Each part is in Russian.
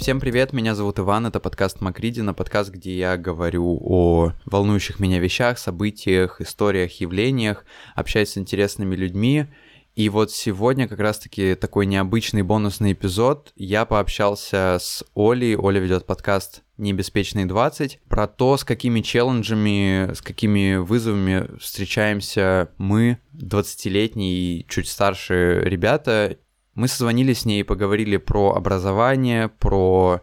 Всем привет, меня зовут Иван, это подкаст Макридина, подкаст, где я говорю о волнующих меня вещах, событиях, историях, явлениях, общаюсь с интересными людьми. И вот сегодня как раз-таки такой необычный бонусный эпизод. Я пообщался с Олей, Оля ведет подкаст «Небеспечные 20», про то, с какими челленджами, с какими вызовами встречаемся мы, 20-летние и чуть старше ребята, мы созвонились с ней и поговорили про образование, про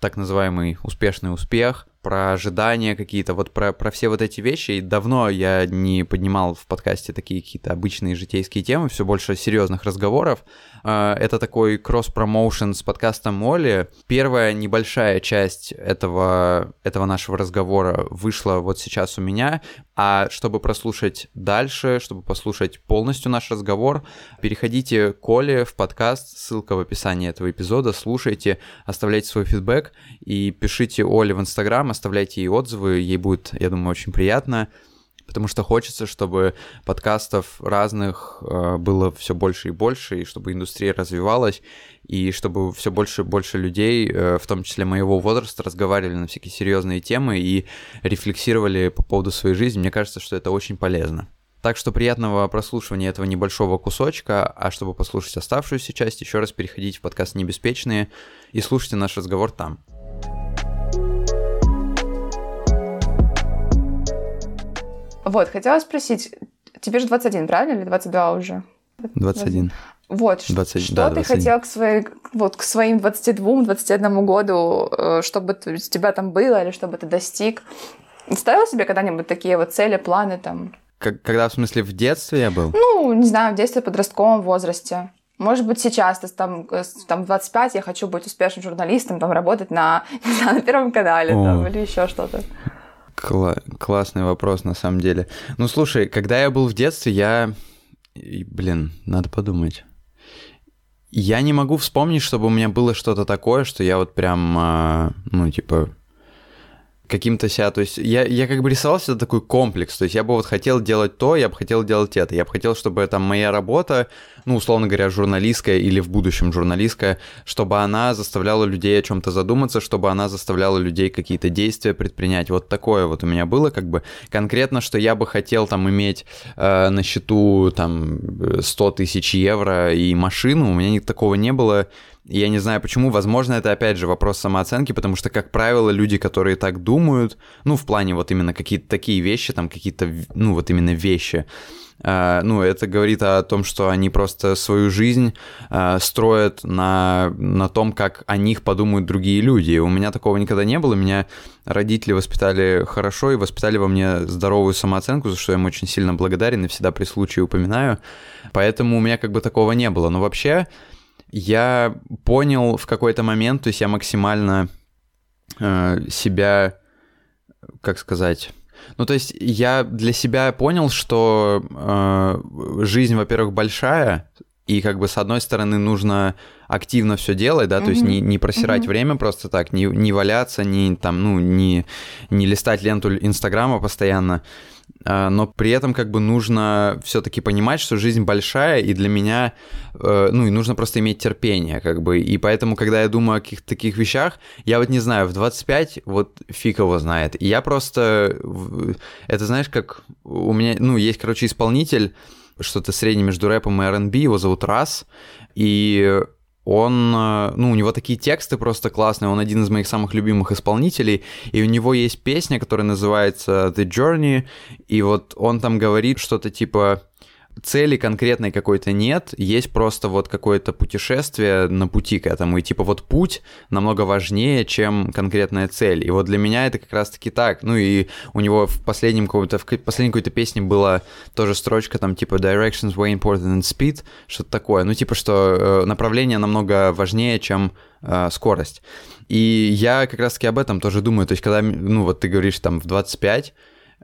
так называемый успешный успех, про ожидания какие-то, вот про, про все вот эти вещи. И давно я не поднимал в подкасте такие какие-то обычные житейские темы, все больше серьезных разговоров. А, это такой кросс-промоушен с подкастом Молли. Первая небольшая часть этого, этого нашего разговора вышла вот сейчас у меня, а чтобы прослушать дальше, чтобы послушать полностью наш разговор, переходите к Оле в подкаст, ссылка в описании этого эпизода, слушайте, оставляйте свой фидбэк и пишите Оле в Инстаграм, оставляйте ей отзывы, ей будет, я думаю, очень приятно потому что хочется, чтобы подкастов разных э, было все больше и больше, и чтобы индустрия развивалась, и чтобы все больше и больше людей, э, в том числе моего возраста, разговаривали на всякие серьезные темы и рефлексировали по поводу своей жизни. Мне кажется, что это очень полезно. Так что приятного прослушивания этого небольшого кусочка, а чтобы послушать оставшуюся часть, еще раз переходите в подкаст «Небеспечные» и слушайте наш разговор там. Вот, хотела спросить, тебе же 21, правильно, или 22 уже? 21. Вот, 20, что да, ты 21. хотел к, своей, вот, к своим 22-21 году, э, чтобы у тебя там было, или чтобы ты достиг? Ставил себе когда-нибудь такие вот цели, планы там? Как, когда, в смысле, в детстве я был? Ну, не знаю, в детстве, в подростковом возрасте. Может быть, сейчас, там, там 25, я хочу быть успешным журналистом, там, работать на, на Первом канале, там, или еще что-то. Кла- классный вопрос, на самом деле. Ну, слушай, когда я был в детстве, я... Блин, надо подумать. Я не могу вспомнить, чтобы у меня было что-то такое, что я вот прям, а, ну, типа, каким-то себя, то есть я, я как бы рисовал себе такой комплекс, то есть я бы вот хотел делать то, я бы хотел делать это, я бы хотел, чтобы там моя работа, ну, условно говоря, журналистская или в будущем журналистская, чтобы она заставляла людей о чем-то задуматься, чтобы она заставляла людей какие-то действия предпринять, вот такое вот у меня было, как бы. Конкретно, что я бы хотел там иметь э, на счету там 100 тысяч евро и машину, у меня такого не было, я не знаю почему, возможно, это опять же вопрос самооценки, потому что, как правило, люди, которые так думают, ну, в плане вот именно какие-то такие вещи, там какие-то, ну, вот именно вещи, Uh, ну, это говорит о том, что они просто свою жизнь uh, строят на, на том, как о них подумают другие люди. У меня такого никогда не было. Меня родители воспитали хорошо и воспитали во мне здоровую самооценку, за что я им очень сильно благодарен и всегда при случае упоминаю. Поэтому у меня как бы такого не было. Но вообще, я понял в какой-то момент, то есть я максимально э, себя, как сказать, ну то есть я для себя понял, что э, жизнь, во-первых, большая, и как бы с одной стороны нужно активно все делать, да, mm-hmm. то есть не, не просирать mm-hmm. время просто так, не, не валяться, не там, ну, не, не листать ленту Инстаграма постоянно. А, но при этом как бы нужно все-таки понимать, что жизнь большая, и для меня, э, ну, и нужно просто иметь терпение, как бы, и поэтому, когда я думаю о каких-то таких вещах, я вот не знаю, в 25, вот фиг его знает, и я просто, это знаешь, как у меня, ну, есть, короче, исполнитель, что-то среднее между рэпом и R&B, его зовут Раз, и он, э, ну, у него такие тексты просто классные, он один из моих самых любимых исполнителей, и у него есть песня, которая называется The Journey, и вот он там говорит что-то типа цели конкретной какой-то нет, есть просто вот какое-то путешествие на пути к этому, и типа вот путь намного важнее, чем конкретная цель, и вот для меня это как раз-таки так, ну и у него в последнем каком-то, в последней какой-то песне была тоже строчка там типа directions way important than speed, что-то такое, ну типа что э, направление намного важнее, чем э, скорость, и я как раз-таки об этом тоже думаю, то есть когда, ну вот ты говоришь там в 25, Э,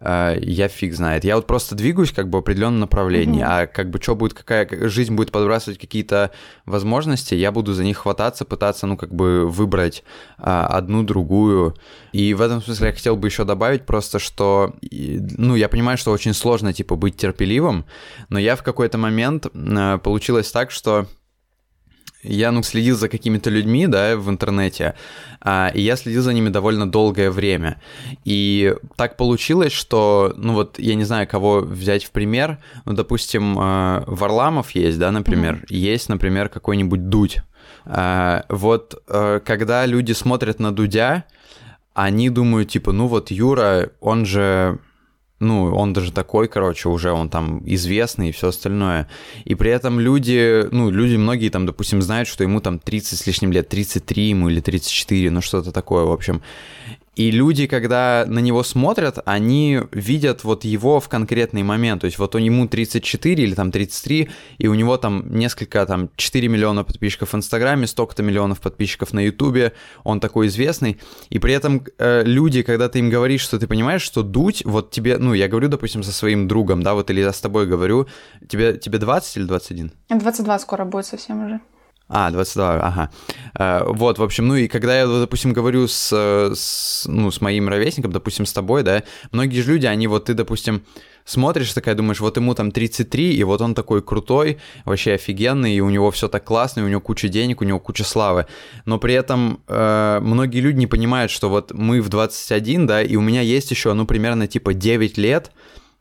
я фиг знает. Я вот просто двигаюсь как бы в определенном направлении, mm-hmm. а как бы что будет, какая жизнь будет подбрасывать какие-то возможности, я буду за них хвататься, пытаться, ну, как бы выбрать а, одну, другую. И в этом смысле я хотел бы еще добавить просто, что, ну, я понимаю, что очень сложно, типа, быть терпеливым, но я в какой-то момент а, получилось так, что я, ну, следил за какими-то людьми, да, в интернете, а, и я следил за ними довольно долгое время. И так получилось, что, ну, вот, я не знаю, кого взять в пример, ну, допустим, а, Варламов есть, да, например, mm-hmm. есть, например, какой-нибудь Дудь. А, вот, а, когда люди смотрят на Дудя, они думают, типа, ну, вот Юра, он же ну, он даже такой, короче, уже он там известный и все остальное. И при этом люди, ну, люди многие там, допустим, знают, что ему там 30 с лишним лет, 33 ему или 34, ну, что-то такое, в общем. И люди, когда на него смотрят, они видят вот его в конкретный момент. То есть вот он ему 34 или там 33, и у него там несколько, там 4 миллиона подписчиков в Инстаграме, столько-то миллионов подписчиков на Ютубе, он такой известный. И при этом э, люди, когда ты им говоришь, что ты понимаешь, что дуть, вот тебе, ну, я говорю, допустим, со своим другом, да, вот или я с тобой говорю, тебе, тебе 20 или 21? 22 скоро будет совсем уже. А, 22, ага. Э, вот, в общем, ну и когда я, допустим, говорю с, с, ну, с моим ровесником, допустим, с тобой, да, многие же люди, они вот, ты, допустим, смотришь, такая думаешь, вот ему там 33, и вот он такой крутой, вообще офигенный, и у него все так классно, и у него куча денег, у него куча славы. Но при этом э, многие люди не понимают, что вот мы в 21, да, и у меня есть еще, ну, примерно типа 9 лет,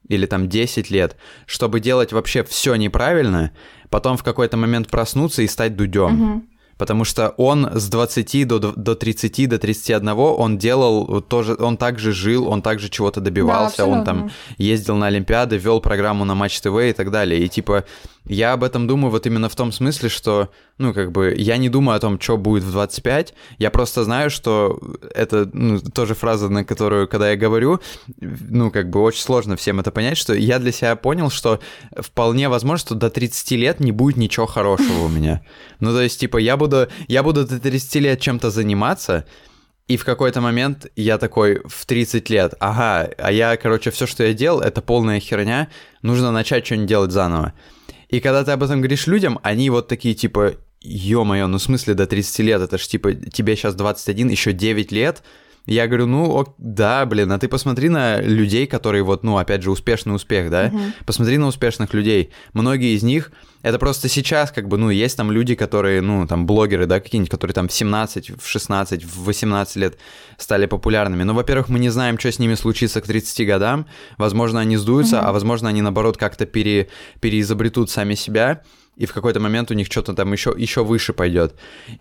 или там 10 лет, чтобы делать вообще все неправильно, потом в какой-то момент проснуться и стать дудем. Угу. Потому что он с 20 до, до 30, до 31 он делал тоже, он также жил, он также чего-то добивался, да, он там ездил на Олимпиады, вел программу на Матч ТВ и так далее. И типа я об этом думаю вот именно в том смысле, что, ну, как бы, я не думаю о том, что будет в 25, я просто знаю, что это, ну, тоже фраза, на которую, когда я говорю, ну, как бы, очень сложно всем это понять, что я для себя понял, что вполне возможно, что до 30 лет не будет ничего хорошего у меня. Ну, то есть, типа, я буду, я буду до 30 лет чем-то заниматься, и в какой-то момент я такой в 30 лет, ага, а я, короче, все, что я делал, это полная херня, нужно начать что-нибудь делать заново. И когда ты об этом говоришь людям, они вот такие типа, ё-моё, ну в смысле до 30 лет, это ж типа тебе сейчас 21, еще 9 лет, я говорю, ну, ок, да, блин, а ты посмотри на людей, которые вот, ну, опять же, успешный успех, да? Угу. Посмотри на успешных людей. Многие из них, это просто сейчас, как бы, ну, есть там люди, которые, ну, там, блогеры, да, какие-нибудь, которые там в 17, в 16, в 18 лет стали популярными. Ну, во-первых, мы не знаем, что с ними случится к 30 годам. Возможно, они сдуются, угу. а возможно, они, наоборот, как-то пере, переизобретут сами себя и в какой-то момент у них что-то там еще, еще выше пойдет.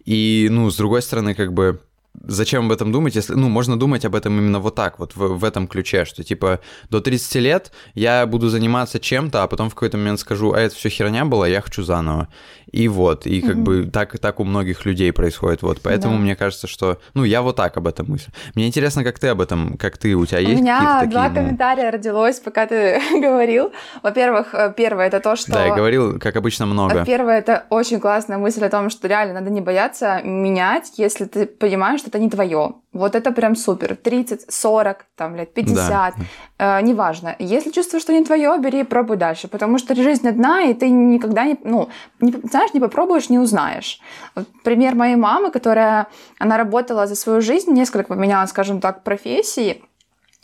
И, ну, с другой стороны, как бы зачем об этом думать, если, ну, можно думать об этом именно вот так, вот в, в этом ключе, что, типа, до 30 лет я буду заниматься чем-то, а потом в какой-то момент скажу, а это все херня была, я хочу заново. И вот, и как mm-hmm. бы так, так у многих людей происходит, вот, поэтому да. мне кажется, что, ну, я вот так об этом мыслю. Мне интересно, как ты об этом, как ты, у тебя есть У меня два такие, комментария ну... родилось, пока ты говорил. Во-первых, э, первое, это то, что... Да, я говорил, как обычно, много. Первое, это очень классная мысль о том, что реально надо не бояться менять, если ты понимаешь, что это не твое. Вот это прям супер. 30, 40, там, лет 50, да. э, неважно. Если чувствуешь, что не твое, бери и пробуй дальше, потому что жизнь одна, и ты никогда не, ну, не, знаешь, не попробуешь, не узнаешь. Вот пример моей мамы, которая, она работала за свою жизнь, несколько поменяла, скажем так, профессий,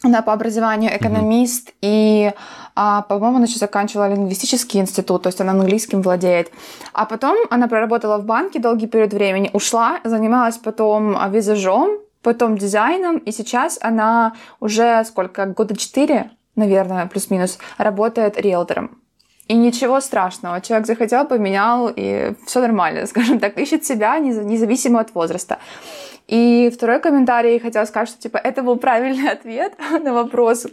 она по образованию экономист, mm-hmm. и, а, по-моему, она еще заканчивала лингвистический институт, то есть она английским владеет. А потом она проработала в банке долгий период времени, ушла, занималась потом а, визажом, потом дизайном, и сейчас она уже сколько, года четыре, наверное, плюс-минус, работает риэлтором. И ничего страшного. Человек захотел, поменял, и все нормально, скажем так, ищет себя независимо от возраста. И второй комментарий хотела сказать, что типа это был правильный ответ на вопрос,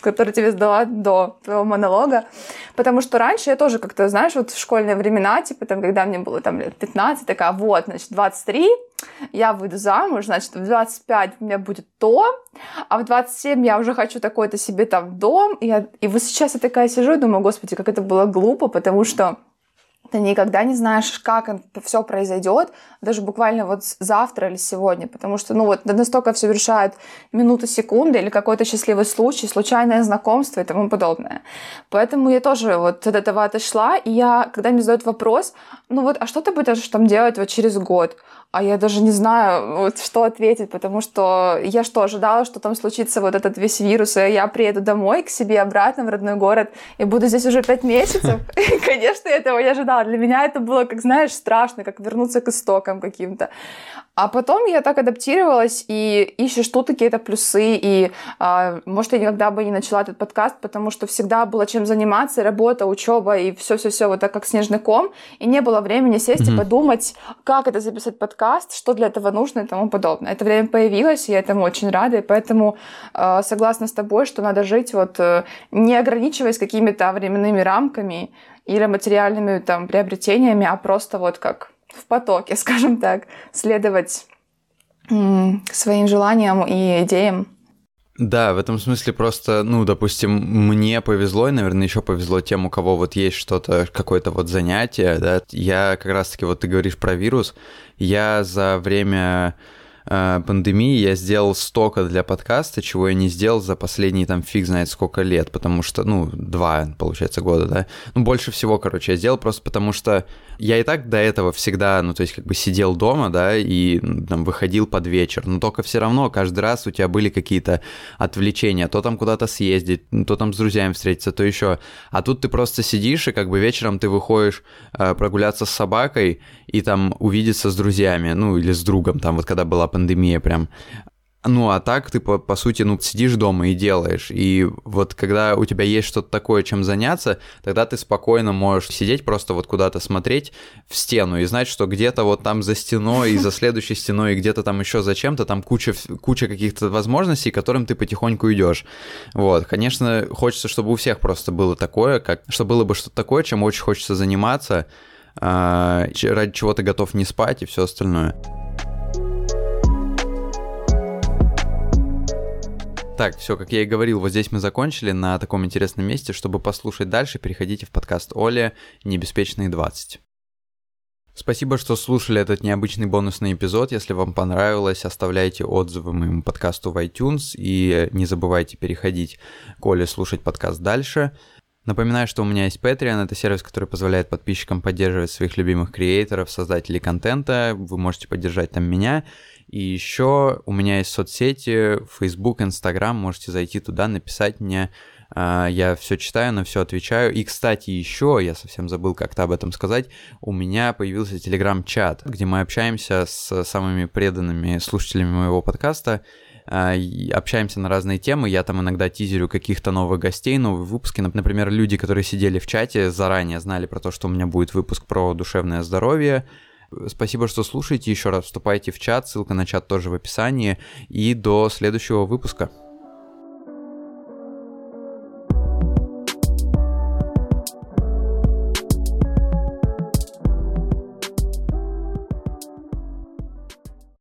который тебе задала до твоего монолога. Потому что раньше я тоже как-то, знаешь, вот в школьные времена, типа там, когда мне было там лет 15, такая, вот, значит, 23, я выйду замуж, значит, в 25 у меня будет то, а в 27 я уже хочу такой-то себе там дом. И, я, и вот сейчас я такая сижу и думаю, господи, как это было глупо, потому что ты никогда не знаешь, как все произойдет, даже буквально вот завтра или сегодня, потому что, ну вот, настолько все решает минуты, секунды или какой-то счастливый случай, случайное знакомство и тому подобное. Поэтому я тоже вот от этого отошла, и я, когда мне задают вопрос, ну вот, а что ты будешь там делать вот через год? а я даже не знаю, вот, что ответить, потому что я что, ожидала, что там случится вот этот весь вирус, и я приеду домой к себе обратно в родной город и буду здесь уже пять месяцев? Конечно, этого не ожидала. Для меня это было, как знаешь, страшно, как вернуться к истокам каким-то. А потом я так адаптировалась и ищешь тут какие-то плюсы. И, э, может, я никогда бы не начала этот подкаст, потому что всегда было чем заниматься, работа, учеба и все-все-все вот так как снежный ком. И не было времени сесть mm-hmm. и подумать, как это записать подкаст, что для этого нужно и тому подобное. Это время появилось, и я этому очень рада. И поэтому э, согласна с тобой, что надо жить вот э, не ограничиваясь какими-то временными рамками или материальными там приобретениями, а просто вот как в потоке, скажем так, следовать своим желаниям и идеям. Да, в этом смысле просто, ну, допустим, мне повезло, и, наверное, еще повезло тем, у кого вот есть что-то, какое-то вот занятие, да. Я как раз-таки, вот ты говоришь про вирус, я за время пандемии я сделал столько для подкаста, чего я не сделал за последние там фиг знает сколько лет, потому что, ну, два, получается, года, да. Ну, больше всего, короче, я сделал просто потому что я и так до этого всегда, ну, то есть как бы сидел дома, да, и там выходил под вечер, но только все равно каждый раз у тебя были какие-то отвлечения, то там куда-то съездить, то там с друзьями встретиться, то еще. А тут ты просто сидишь, и как бы вечером ты выходишь э, прогуляться с собакой и там увидеться с друзьями, ну, или с другом, там вот когда была пандемия прям. Ну, а так ты, по, по сути, ну, сидишь дома и делаешь. И вот когда у тебя есть что-то такое, чем заняться, тогда ты спокойно можешь сидеть, просто вот куда-то смотреть в стену и знать, что где-то вот там за стеной и за следующей стеной, и где-то там еще за чем-то, там куча, куча каких-то возможностей, к которым ты потихоньку идешь. Вот, конечно, хочется, чтобы у всех просто было такое, как, что было бы что-то такое, чем очень хочется заниматься, а, ради чего ты готов не спать и все остальное. Так, все, как я и говорил, вот здесь мы закончили на таком интересном месте. Чтобы послушать дальше, переходите в подкаст Оли «Небеспечные 20». Спасибо, что слушали этот необычный бонусный эпизод. Если вам понравилось, оставляйте отзывы моему подкасту в iTunes и не забывайте переходить к Оле слушать подкаст дальше. Напоминаю, что у меня есть Patreon, это сервис, который позволяет подписчикам поддерживать своих любимых креаторов, создателей контента. Вы можете поддержать там меня. И еще у меня есть соцсети, Facebook, Instagram, можете зайти туда, написать мне. А, я все читаю, на все отвечаю. И, кстати, еще, я совсем забыл как-то об этом сказать, у меня появился телеграм-чат, где мы общаемся с самыми преданными слушателями моего подкаста, а, общаемся на разные темы, я там иногда тизерю каких-то новых гостей, новые выпуски, например, люди, которые сидели в чате, заранее знали про то, что у меня будет выпуск про душевное здоровье, Спасибо, что слушаете. Еще раз вступайте в чат. Ссылка на чат тоже в описании. И до следующего выпуска.